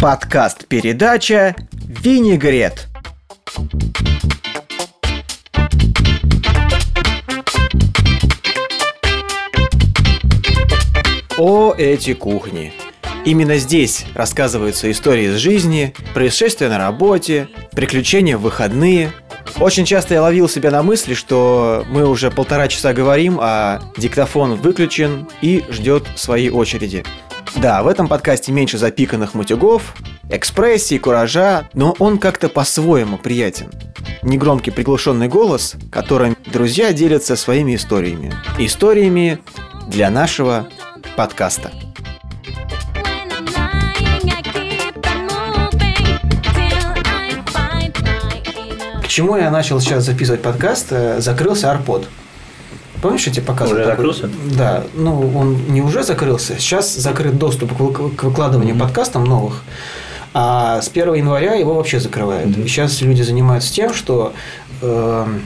Подкаст-передача «Винегрет». О, эти кухни! Именно здесь рассказываются истории из жизни, происшествия на работе, приключения в выходные. Очень часто я ловил себя на мысли, что мы уже полтора часа говорим, а диктофон выключен и ждет своей очереди. Да, в этом подкасте меньше запиканных мутюгов, экспрессии, куража, но он как-то по-своему приятен. Негромкий приглушенный голос, которым друзья делятся своими историями. Историями для нашего подкаста. К чему я начал сейчас записывать подкаст? Э, закрылся Арпод. Помнишь, я тебе показывал? Уже закрылся? Да. Ну, он не уже закрылся. Сейчас закрыт доступ к вы- к выкладыванию Мгм. подкастам новых. А с 1 января его вообще закрывают. И сейчас люди занимаются тем, что эм,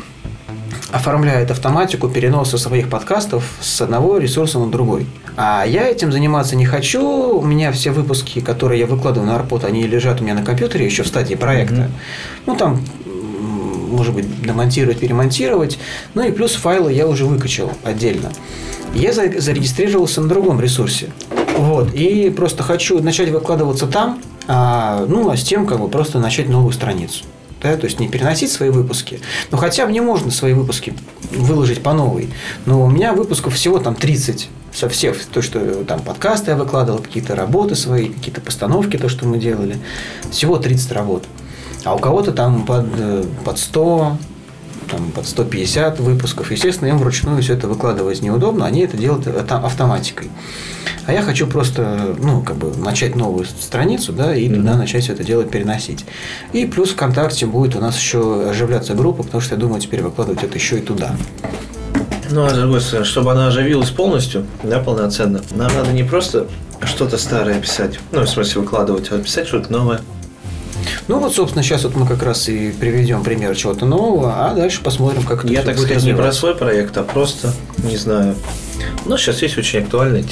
оформляют автоматику переноса своих подкастов с одного ресурса на другой. А я этим заниматься не хочу. У меня все выпуски, которые я выкладываю на Арпод, они лежат у меня на компьютере еще в стадии проекта. Мгм. Ну, там, может быть, демонтировать, перемонтировать. Ну и плюс файлы я уже выкачал отдельно. Я за- зарегистрировался на другом ресурсе. Вот. И просто хочу начать выкладываться там, а, ну, а с тем, как бы, просто начать новую страницу. Да, то есть не переносить свои выпуски. Но хотя мне можно свои выпуски выложить по новой. Но у меня выпусков всего там 30 со всех, то, что там подкасты я выкладывал, какие-то работы свои, какие-то постановки, то, что мы делали. Всего 30 работ. А у кого-то там под, э, под 100, там, под 150 выпусков. Естественно, им вручную все это выкладывать неудобно, они это делают авто- автоматикой. А я хочу просто, ну, как бы начать новую страницу, да, и туда Мгм. начать все это дело переносить. И плюс ВКонтакте будет у нас еще оживляться группа, потому что я думаю теперь выкладывать это еще и туда. Ну, а с другой стороны, чтобы она оживилась полностью, да, полноценно, нам надо не просто что-то старое писать, ну, в смысле выкладывать, а писать что-то новое. Ну вот, собственно, сейчас вот мы как раз и приведем пример чего-то нового, а дальше посмотрим, как это Я, так будет сказать, не про свой проект, а просто, не знаю. Ну, сейчас есть очень актуальная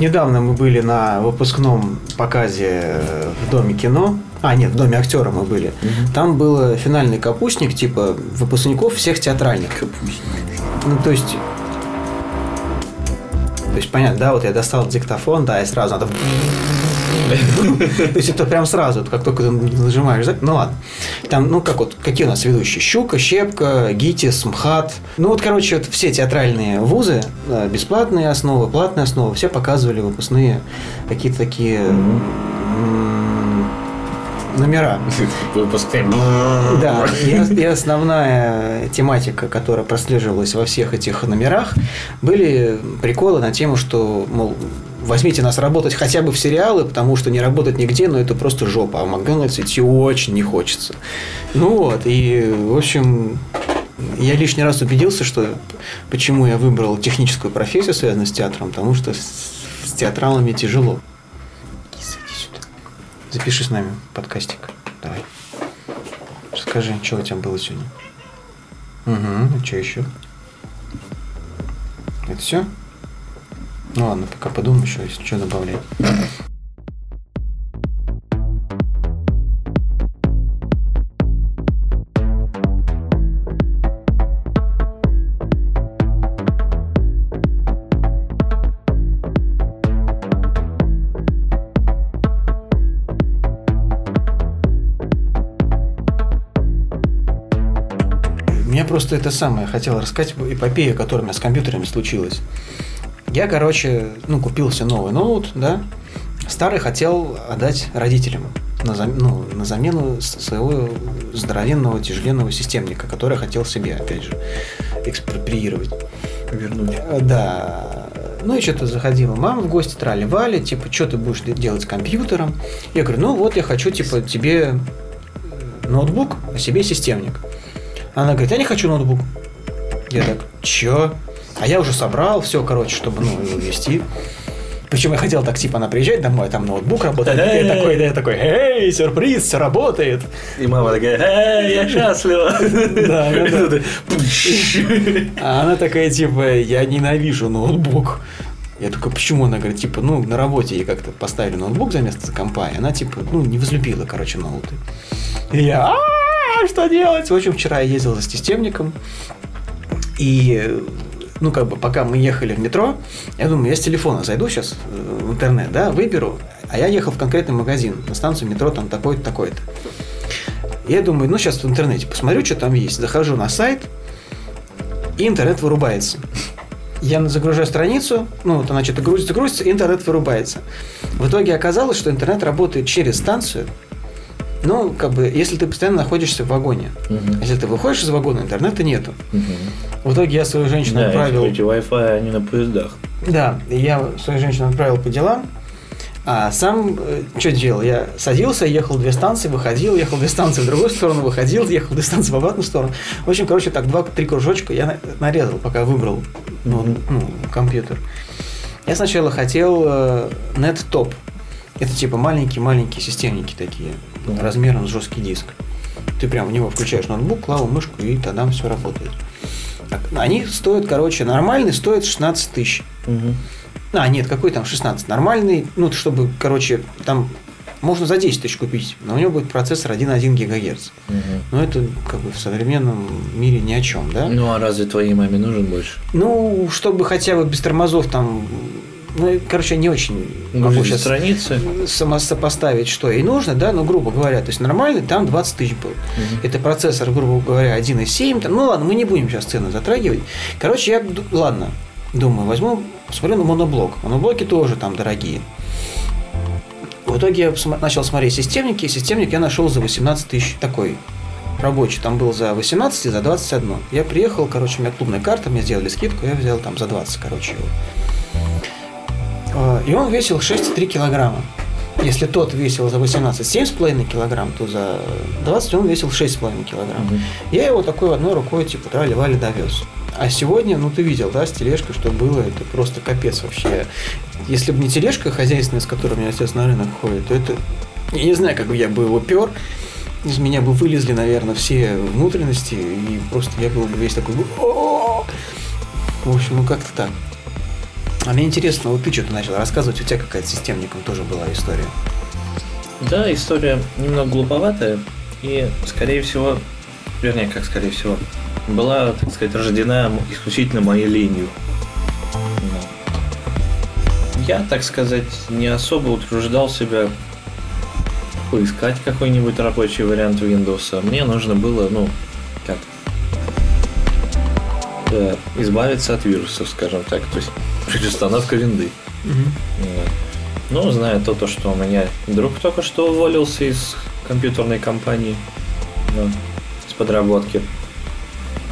Недавно мы были на выпускном показе э, в Доме кино. А, нет, в Доме актера мы были. Там был финальный капустник, типа выпускников всех театральных. Ну, то есть... То есть, понятно, да, вот я достал диктофон, да, и сразу надо... То есть, это прям сразу, как только ты нажимаешь, ну ладно. Там, ну, как вот, какие у нас ведущие? Щука, Щепка, Гитис, МХАТ. Ну, вот, короче, вот все театральные вузы, э, бесплатные основы, платные основы, все показывали выпускные какие-то такие номера. Выпускаем. Да, и, и основная тематика, которая прослеживалась во всех этих номерах, были приколы на тему, что, мол, возьмите нас работать хотя бы в сериалы, потому что не работать нигде, но это просто жопа, а в Макдональдс идти очень не хочется. Ну вот, и, в общем, я лишний раз убедился, что почему я выбрал техническую профессию, связанную с театром, потому что с, театралами тяжело. Запиши с нами подкастик. Давай. Расскажи, что у тебя было сегодня? Угу, а что еще? Это все? Ну ладно, пока подумаю еще, если что добавлять. Мне просто это самое хотел рассказать эпопею, которая у меня с компьютерами случилась. Я, короче, ну, купил себе новый ноут, да. Старый хотел отдать родителям на, зам- ну, на замену своего здоровенного тяжеленного системника, который хотел себе, опять же, экспроприировать. Вернуть. Э, Да. Ну и что-то заходила мама в гости, трали Вали, типа, что ты будешь делать с компьютером? Я говорю, ну вот я хочу, типа, тебе э, ноутбук, а себе системник. Она говорит, я не хочу ноутбук. Я так, чё? А я уже собрал все, короче, чтобы, ну, его вести. Причем я хотел так, типа, она приезжает домой, там ноутбук работает. Я такой, да, я такой, эй, сюрприз, все работает. И мама такая, эй, я счастлива. Да, да, да. А она такая, типа, я ненавижу ноутбук. Я такой, почему? Она говорит, типа, ну, на работе ей как-то поставили ноутбук за место компа, и она, типа, ну, не возлюбила, короче, ноуты. И я, «А, что делать? В общем, вчера я ездил за системником, и ну, как бы, пока мы ехали в метро, я думаю, я с телефона зайду сейчас э, в интернет, да, выберу, а я ехал в конкретный магазин, на станцию метро там такой-то, такой-то. Я думаю, ну, сейчас в интернете посмотрю, что там есть. Захожу на сайт, и интернет вырубается. Я загружаю страницу, ну, вот она что-то грузится, грузится, интернет вырубается. В итоге оказалось, что интернет работает через станцию, ну, как бы, если ты постоянно находишься в вагоне. Мгм. Если ты выходишь из вагона, интернета нету. Мгм. В итоге я свою женщину Да, отправил. эти Wi-Fi, они на поездах. Да, я свою женщину отправил по делам, а сам что делал? Я садился, ехал две станции, выходил, ехал две станции в другую сторону, выходил, ехал две станции в обратную сторону. В общем, короче, так два-три кружочка я на- нарезал, пока выбрал ну, ну, компьютер. Я сначала хотел э, NetTop. Это типа маленькие-маленькие системники такие. Размером с жесткий диск. Ты прям в него включаешь ноутбук, клаву, мышку, и тогда все работает. Так, Они стоят, короче, нормальный стоит 16 тысяч. Мгм. А, нет, какой там 16? Нормальный, ну, чтобы, короче, там можно за 10 тысяч купить, но у него будет процессор 1,1 ГГц. Мгм. Но это как бы в современном мире ни о чем, да? Ну, а разве твоей маме нужен больше? Ну, чтобы хотя бы без тормозов там... Ну, короче, не очень могу Грузить сейчас страницы? само сопоставить, что и нужно, да, ну, грубо говоря, то есть нормальный там 20 тысяч был. Мгм. Это процессор, грубо говоря, 1,7. Там, ну ладно, мы не будем сейчас цены затрагивать. Короче, я, ладно, думаю, возьму, посмотрю на моноблок. Моноблоки тоже там дорогие. В итоге я начал смотреть системники, и системник я нашел за 18 тысяч такой рабочий. Там был за 18 и за 21. Я приехал, короче, у меня клубная карта, мне сделали скидку, я взял там за 20, короче, его. А, И он весил 6,3 килограмма. Если тот весил за 18 7,5 килограмм, то за 20 он весил 6,5 килограмм. Мгм. Я его такой одной рукой, типа, да, ливали довез. А сегодня, ну ты видел, да, с тележкой, что было, это просто капец вообще. Если бы не тележка хозяйственная, с которой у меня отец на рынок ходит, то это, я не знаю, как бы я бы его пер, из меня бы вылезли, наверное, все внутренности, и просто я был бы весь такой, в общем, ну как-то так. А мне интересно, вот ты что-то начал рассказывать, у тебя какая-то системником тоже была история. Да, история немного глуповатая и, скорее всего, вернее, как скорее всего, была, так сказать, рождена исключительно моей ленью. Я, так сказать, не особо утруждал себя поискать какой-нибудь рабочий вариант Windows. Мне нужно было, ну, как э, избавиться от вирусов, скажем так, то есть переустановка винды. Вот. Ну, зная то, то, что у меня друг только что уволился из компьютерной компании да, с подработки,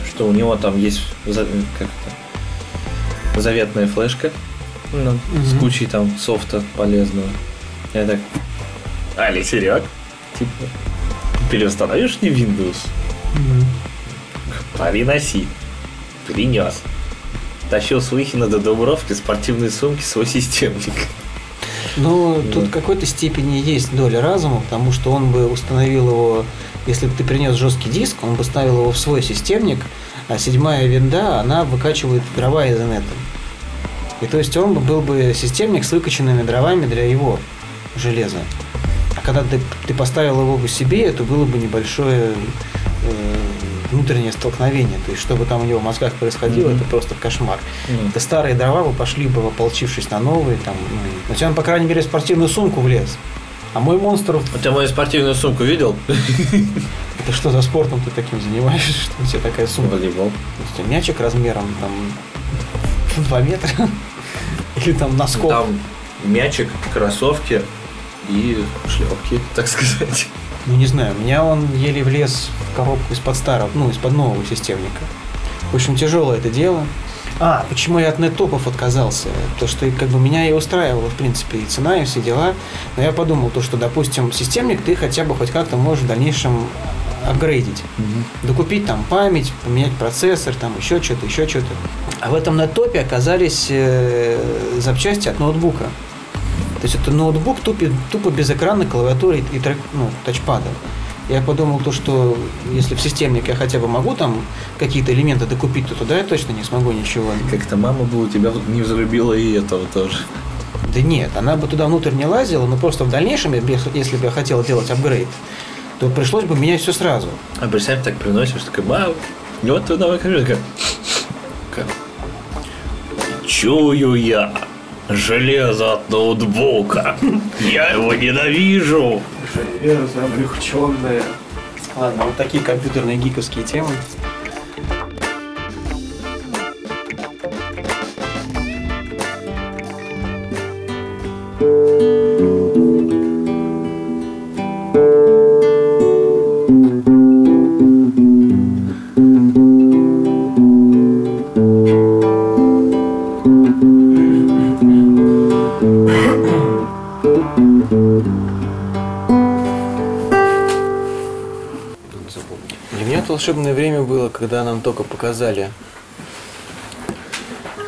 что у него там есть как это, заветная флешка ну, с Мгм. кучей там софта полезного. Я так, Али, Серег, типа, переустановишь мне Windows? Приноси. Принес. Тащил с Выхина до Дубровки спортивной сумки свой системник. Ну, тут в какой-то степени есть доля разума, потому что он бы установил его, если бы ты принес жесткий диск, он бы ставил его в свой системник, а седьмая винда, она выкачивает дрова из инета. И то есть он бы был бы системник с выкачанными дровами для его железа. А когда ты, ты поставил его бы себе, это было бы небольшое э, внутреннее столкновение. То есть, что бы там у него в мозгах происходило, Мгм. это просто кошмар. Ну, Это старые дрова бы пошли бы, ополчившись на новые. Там, ну, у тебя, по крайней мере, в спортивную сумку влез. А мой монстр, А ты мою спортивную сумку видел? это что за спортом ты таким занимаешься, что у тебя такая сумка? Волейбол. У тебя мячик размером там 2 метра? Или там носков? Там мячик, кроссовки и шлепки, так сказать. Ну, не знаю, у меня он еле влез в коробку из-под старого, ну, из-под нового системника. В общем, тяжелое это дело. А, почему я от нетопов отказался? То, что как бы меня и устраивало, в принципе, и цена, и все дела. Но я подумал, то, что, допустим, системник ты хотя бы хоть как-то можешь в дальнейшем апгрейдить. Докупить там память, поменять процессор, там еще что-то, еще что-то. А в этом нетопе оказались э, запчасти от ноутбука. То есть это ноутбук тупо, тупо без экрана, клавиатуры и трек, ну, тачпада. Я подумал то, что если в системник я хотя бы могу там какие-то элементы докупить, то туда я точно не смогу ничего. Как-то мама бы у тебя не взлюбила и этого тоже. Да нет, она бы туда внутрь не лазила, но просто в дальнейшем, если бы я хотел делать апгрейд, то пришлось бы менять все сразу. А представь, так приносишь, такой, мам, вот туда компьютер. Как? Чую я железо от ноутбука. Я его ненавижу. Железо облегченное. Ладно, вот такие компьютерные гиковские темы. Когда нам только показали,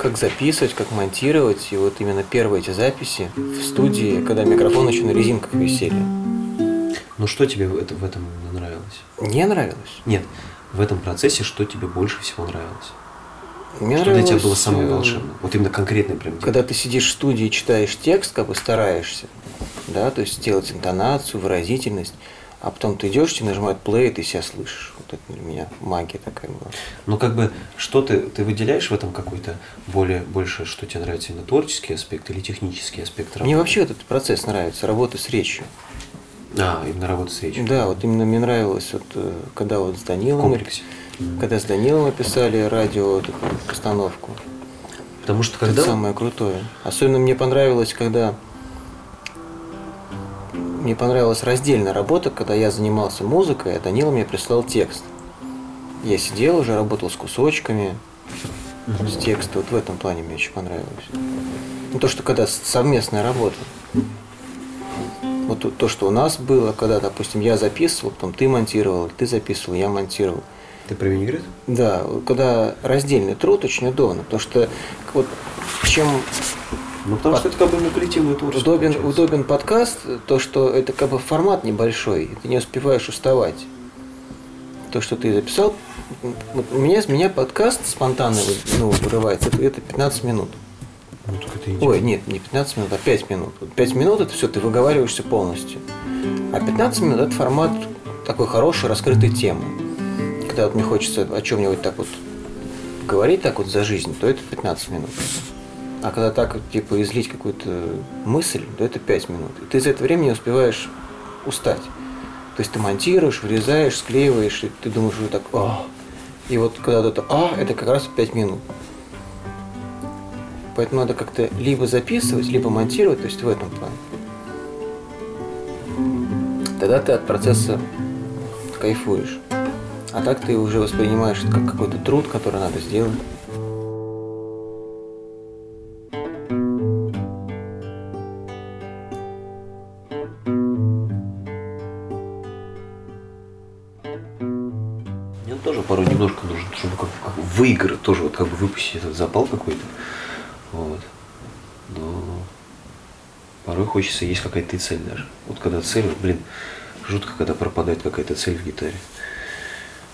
как записывать, как монтировать. И вот именно первые эти записи в студии, когда микрофоны еще на резинках висели. Ну что тебе в этом, в этом нравилось? Не нравилось? Нет, в этом процессе что тебе больше всего нравилось? Мне что нравилось, для тебя было самое э, волшебное? Вот именно конкретный прям. Когда ты сидишь в студии и читаешь текст, как бы стараешься, да, то есть сделать интонацию, выразительность, а потом ты идешь, тебе нажимают play, и ты себя слышишь. Вот это для меня магия такая была. Ну, как бы, что ты, ты выделяешь в этом какой-то более, больше, что тебе нравится именно творческий аспект или технический аспект работы? Мне вообще этот процесс нравится, работа с речью. А, именно работа с речью. Да, вот именно мне нравилось, вот, э, когда вот с Данилом, комплексе. когда с Данилом описали радио такую постановку. Потому что Это когда... самое крутое. Особенно мне понравилось, когда мне понравилась раздельная работа, когда я занимался музыкой, а Данила мне прислал текст. Я сидел уже, работал с кусочками, с текста. Вот в этом плане мне очень понравилось. Ну, то, что когда совместная работа. Вот то, что у нас было, когда, допустим, я записывал, потом ты монтировал, ты записывал, я монтировал. Ты про винегрет? Да, когда раздельный труд очень удобно, потому что вот чем ну, потому Под... что это как бы не коллективное творчество. Удобен, получается. удобен подкаст, то, что это как бы формат небольшой, и ты не успеваешь уставать. То, что ты записал, вот у меня, с меня подкаст спонтанно ну, вырывается, это, это 15 минут. Ну, так это Ой, нет, не 15 минут, а 5 минут. Вот 5 минут это все, ты выговариваешься полностью. А 15 минут это формат такой хорошей, раскрытой темы. Когда вот мне хочется о чем-нибудь так вот говорить так вот за жизнь, то это 15 минут. А когда так, типа, излить какую-то мысль, то это 5 минут. И ты за это время не успеваешь устать. То есть ты монтируешь, вырезаешь, склеиваешь, и ты думаешь уже так, а. И вот когда это а, это как раз 5 минут. Поэтому надо как-то либо записывать, либо монтировать, то есть в этом плане. Тогда ты от процесса кайфуешь. А так ты уже воспринимаешь это как какой-то труд, который надо сделать. Выиграть тоже, вот как бы выпустить этот запал какой-то. Вот. Но порой хочется, есть какая-то и цель даже. Вот когда цель, вот, блин, жутко, когда пропадает какая-то цель в гитаре.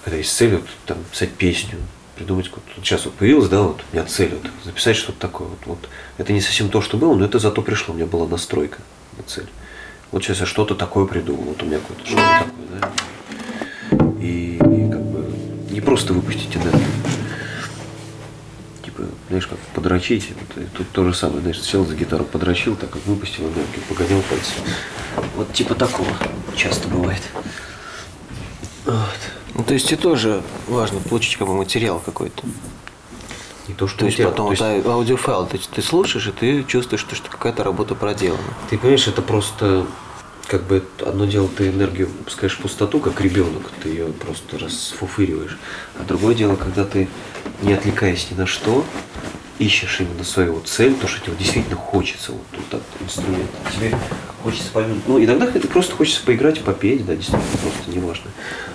Когда есть цель, вот там писать песню, придумать вот, сейчас вот появилась, да, вот у меня цель вот, записать что-то такое. Вот, вот. Это не совсем то, что было, но это зато пришло, у меня была настройка на цель. Вот сейчас я что-то такое придумал, вот у меня какое-то что-то такое, да. Просто выпустить энергию, знаешь, как подрочить. Вот, тут то же самое, знаешь, сел за гитару, подрочил, так как выпустил энергию, погонял пальцы. Вот типа такого часто бывает. Вот. Ну, то есть и тоже важно получить как бы материал какой-то. Не то, что то есть материал, потом то есть... это аудиофайл, ты, ты слушаешь, и ты чувствуешь, что, что какая-то работа проделана. Ты понимаешь, это просто как бы одно дело ты энергию пускаешь в пустоту, как ребенок, ты ее просто расфуфыриваешь. А другое дело, когда ты, не отвлекаясь ни на что, ищешь именно свою цель, то, что тебе действительно хочется, вот тут так инструмент. Тебе хочется помимо. Ну, иногда это просто хочется поиграть, попеть, да, действительно, просто неважно.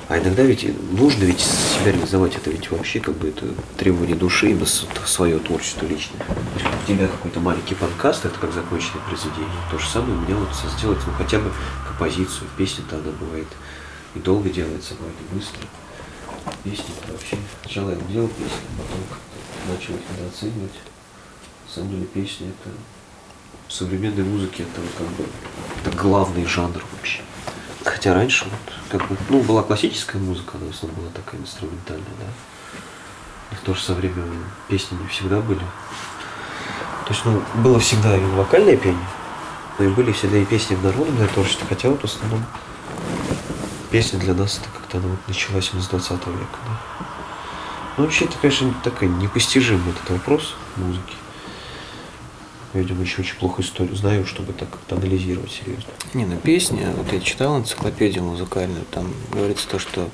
А иногда ведь нужно ведь себя реализовать, это ведь вообще как бы это требование души, именно свое творчество личное. у тебя какой-то маленький подкаст, это как законченное произведение. То же самое меня вот сделать, ну, хотя бы композицию. Песня-то она бывает и долго делается, бывает и быстро. Песни вообще. Сначала я делал песни, потом начал их недооценивать. На самом деле песни это в современной музыке это как бы это главный жанр вообще. Хотя раньше вот как бы, ну, была классическая музыка, она в основном была такая инструментальная, да. И в то же самое время песни не всегда были. То есть, ну, было всегда и вокальное пение, но и были всегда и песни в народное творчество, хотя вот в основном песня для нас это как-то она вот началась с 20 века, да. Ну, вообще, это, конечно, такая непостижимый этот вопрос музыки. Я, видимо, еще очень плохо историю знаю, чтобы так как-то анализировать серьезно. Не, ну песня, вот я читал энциклопедию музыкальную, там говорится то, что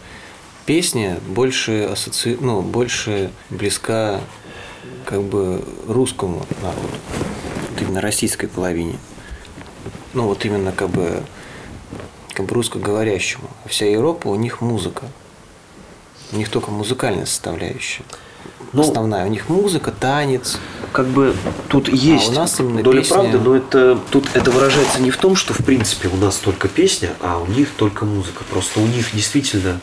песня больше ассоци... ну, больше близка как бы русскому народу, вот именно российской половине. Ну вот именно как бы, как бы русскоговорящему. А вся Европа, у них музыка. У них только музыкальная составляющая. Ну, основная. У них музыка, танец. Как бы тут есть а у нас именно доля песня... правды, но это тут это выражается не в том, что в принципе у нас только песня, а у них только музыка. Просто у них действительно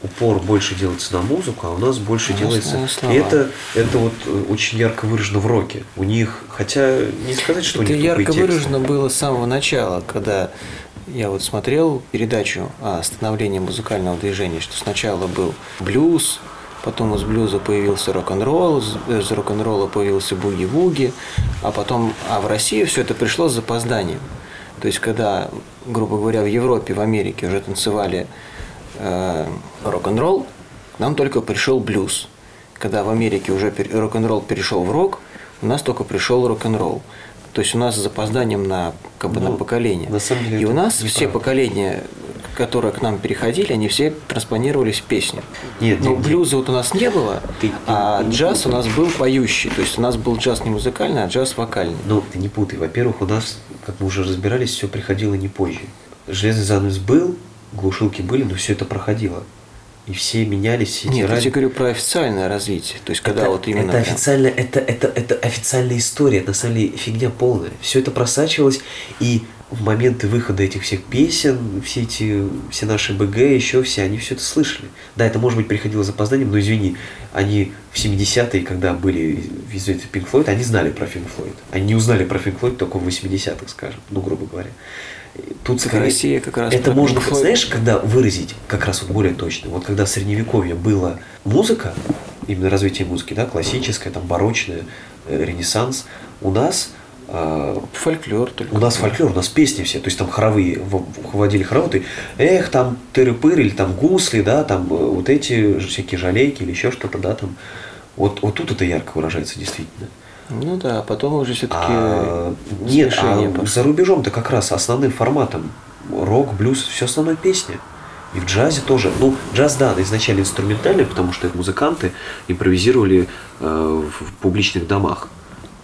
упор больше делается на музыку, а у нас больше у делается. И это, это вот э, очень ярко выражено в роке. У них, хотя не сказать, что это у них ярко выражено было с самого начала, когда я вот смотрел передачу о становлении музыкального движения, что сначала был блюз, потом из блюза появился рок-н-ролл, из рок-н-ролла появился буги-вуги, а потом, а в России все это пришло с запозданием. То есть, когда, грубо говоря, в Европе, в Америке уже танцевали э, рок-н-ролл, нам только пришел блюз. Когда в Америке уже рок-н-ролл перешел в рок, у нас только пришел рок-н-ролл. То есть у нас с запозданием на, как бы, ну, на поколение. На самом деле И у нас все поколения которые к нам переходили, они все транспонировались в песню. Нет, Но нет, блюза вот у нас не было, ты, а ты, джаз ты у нас был поющий. То есть у нас был джаз не музыкальный, а джаз вокальный. Ну, ты не путай. Во-первых, у нас, как мы уже разбирались, все приходило не позже. Железный занавес был, глушилки были, но все это проходило. И все менялись, все Нет, я тебе говорю про официальное развитие. То есть, когда это, вот именно. Это официально, это, это, это официальная история, на самом деле фигня полная. Все это просачивалось, и в моменты выхода этих всех песен, все эти, все наши БГ, еще все, они все это слышали. Да, это, может быть, приходило с запозданием, но извини, они в 70-е, когда были визуально Pink Floyd, они знали про Pink Floyd. Они не узнали про Pink Floyd только в 80-х, скажем, ну, грубо говоря. Тут скорее, Россия как раз это можно, Floyd. знаешь, когда выразить как раз вот более точно. Вот когда в средневековье была музыка, именно развитие музыки, да, классическая, там, барочная, э, ренессанс, у нас – а, фольклор только. У нас фольклор, у нас песни все, то есть там хоровые, выводили хоровые, эх, там тыры-пыры, или там гусли, да, там э, вот эти всякие жалейки или еще что-то, да, там. Вот, вот тут это ярко выражается действительно. Ну да, потом уже все-таки а, Нет, а пошло. за рубежом-то как раз основным форматом рок, блюз, все основное песня. И в джазе тоже. Ну, джаз, да, изначально инструментальный, потому что это музыканты импровизировали э, в публичных домах.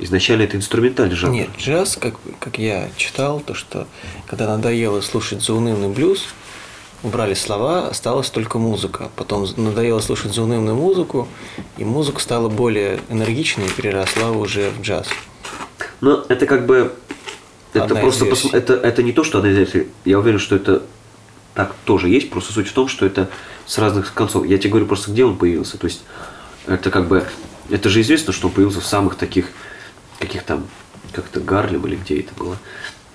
Изначально это инструментальный жанр. Нет, джаз, как, как я читал, то что когда надоело слушать заунывный блюз, убрали слова, осталась только музыка. Потом надоело слушать заунывную музыку, и музыка стала более энергичной и переросла уже в джаз. Ну, это как бы... Это одна просто пос... это, это не то, что одна из Я уверен, что это так тоже есть. Просто суть в том, что это с разных концов. Я тебе говорю просто, где он появился. То есть это как бы... Это же известно, что он появился в самых таких каких там, как-то Гарлем или где это было,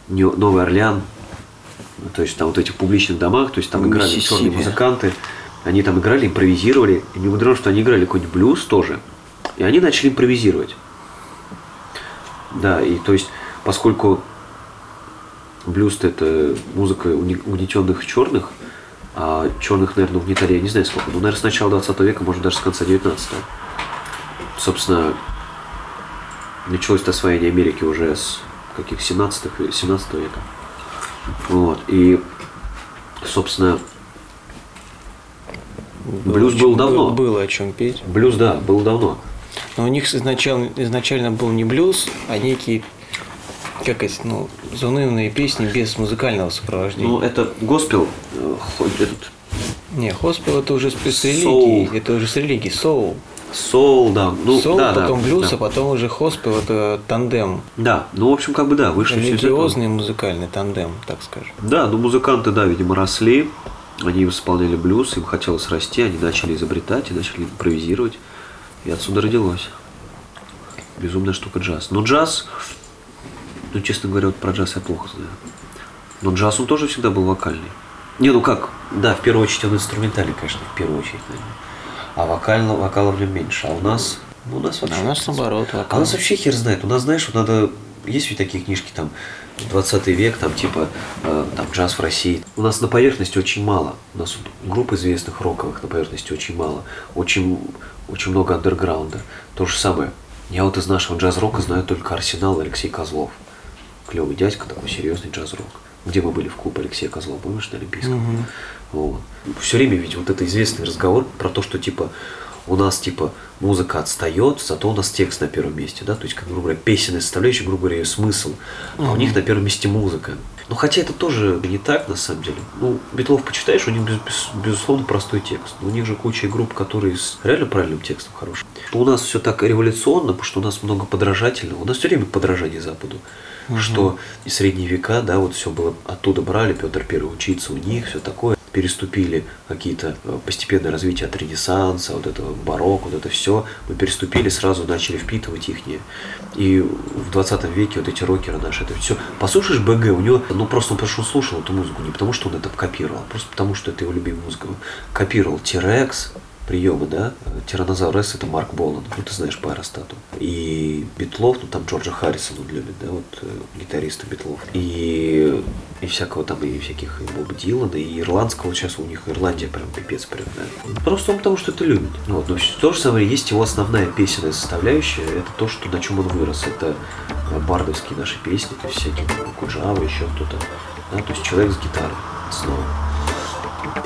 Новый Орлеан, то есть там вот этих публичных домах, то есть там играли черные музыканты, они там играли, импровизировали, и не мудрено, что они играли какой-нибудь блюз тоже, и они начали импровизировать. Да, и то есть, поскольку блюз это музыка угнетенных черных, а черных, наверное, угнетали, я не знаю сколько, ну, наверное, с начала 20 века, может, даже с конца 19 -го. Собственно, началось освоение Америки уже с каких 17, 17 века. Вот. И, собственно, блюз был давно. Было о чем петь. Блюз, да, был давно. Но у них изначально, изначально был не блюз, а некий как эти, ну, заунывные песни без музыкального сопровождения. Ну, это госпел, э, хоть этот Не, хоспел это уже с, с религии, Соул. это уже с религии, соул. Соул, да. Ну, соул, да, да, потом блюз, да. а потом уже хоспел это тандем. Да, ну, в общем, как бы да, вышли. Религиозный музыкальный тандем, так скажем. Да, ну музыканты, да, видимо, росли, они исполняли блюз, им хотелось расти, они начали изобретать и начали импровизировать. И отсюда родилось. Безумная штука джаз. Но джаз, ну, честно говоря, вот про джаз я плохо знаю. Но джаз, он тоже всегда был вокальный. Не, ну как, да, в первую очередь он инструментальный, конечно, в первую очередь, наверное. А вокально, вокала в нем меньше. А у нас, ну, у нас вообще... А у нас наоборот, А у вокал. нас вообще хер знает. У нас, знаешь, вот надо... Есть ведь такие книжки, там, 20 век, там, типа, э, там, джаз в России. У нас на поверхности очень мало. У нас вот групп известных роковых на поверхности очень мало. Очень, очень много андерграунда. То же самое. Я вот из нашего джаз-рока знаю только Арсенал и Алексей Козлов. Клевый дядька, такой серьезный джаз-рок. Где мы были в клубе Алексея Козлова, помнишь, на Олимпийском? Вот. Все время ведь вот это известный разговор про то, что типа у нас типа музыка отстает, зато у нас текст на первом месте, да, то есть, как грубо говоря, песенная составляющая, грубо говоря, ее смысл, а у них на первом месте музыка. Ну, хотя это тоже не так, на самом деле. Ну, Битлов почитаешь, у них, без- без- безусловно, простой текст. Но у них же куча групп, которые с реально правильным текстом хорошим. У нас все так революционно, потому что у нас много подражательного. У нас все время подражание Западу. Что и средние века, да, вот все было оттуда брали, Петр Первый учиться у них, все такое. Переступили какие-то э, постепенное развитие от Ренессанса, вот этого барокко, вот это все. Мы переступили, сразу начали впитывать их. И в 20 веке вот эти рокеры наши, это все. Послушаешь БГ, у него, ну просто он, он слушал эту музыку, не потому что он это копировал, а просто потому что это его любимая музыка. Копировал Тирекс, приемы, да. Тиранозавр это Марк Болан, ну ты знаешь по аэростату. И Битлов, ну там Джорджа Харрисона он любит, да, вот э, гитариста Битлов. И, и всякого там, и всяких и Боба Дилана, и ирландского, сейчас у них Ирландия прям пипец прям, да. Просто он потому что это любит. Вот, но в то же самое есть его основная песенная составляющая, это то, что на чем он вырос. Это э, бардовские наши песни, то есть всякие там, Куджава, еще кто-то. Да, то есть человек с гитарой снова.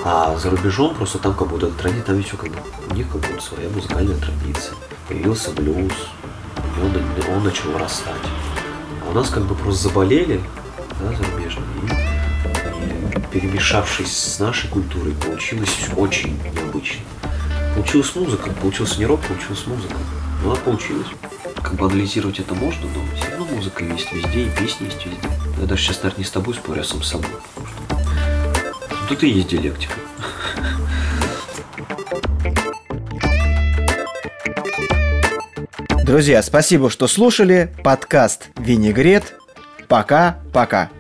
А за рубежом просто там как будто традиция, там еще как бы у них как будто своя музыкальная традиция. Появился блюз, и он, он начал вырастать. А у нас как бы просто заболели, да, зарубежные, и, и перемешавшись с нашей культурой, получилось очень необычно. Получилась музыка, получился не рок, получилась музыка. Ну, она получилась. Как бы анализировать это можно, но все равно музыка есть везде, и песни есть везде. Я даже сейчас, наверное, не с тобой спорю, а сам с собой. Тут и есть диалектика. Друзья, спасибо, что слушали подкаст «Винегрет». Пока-пока.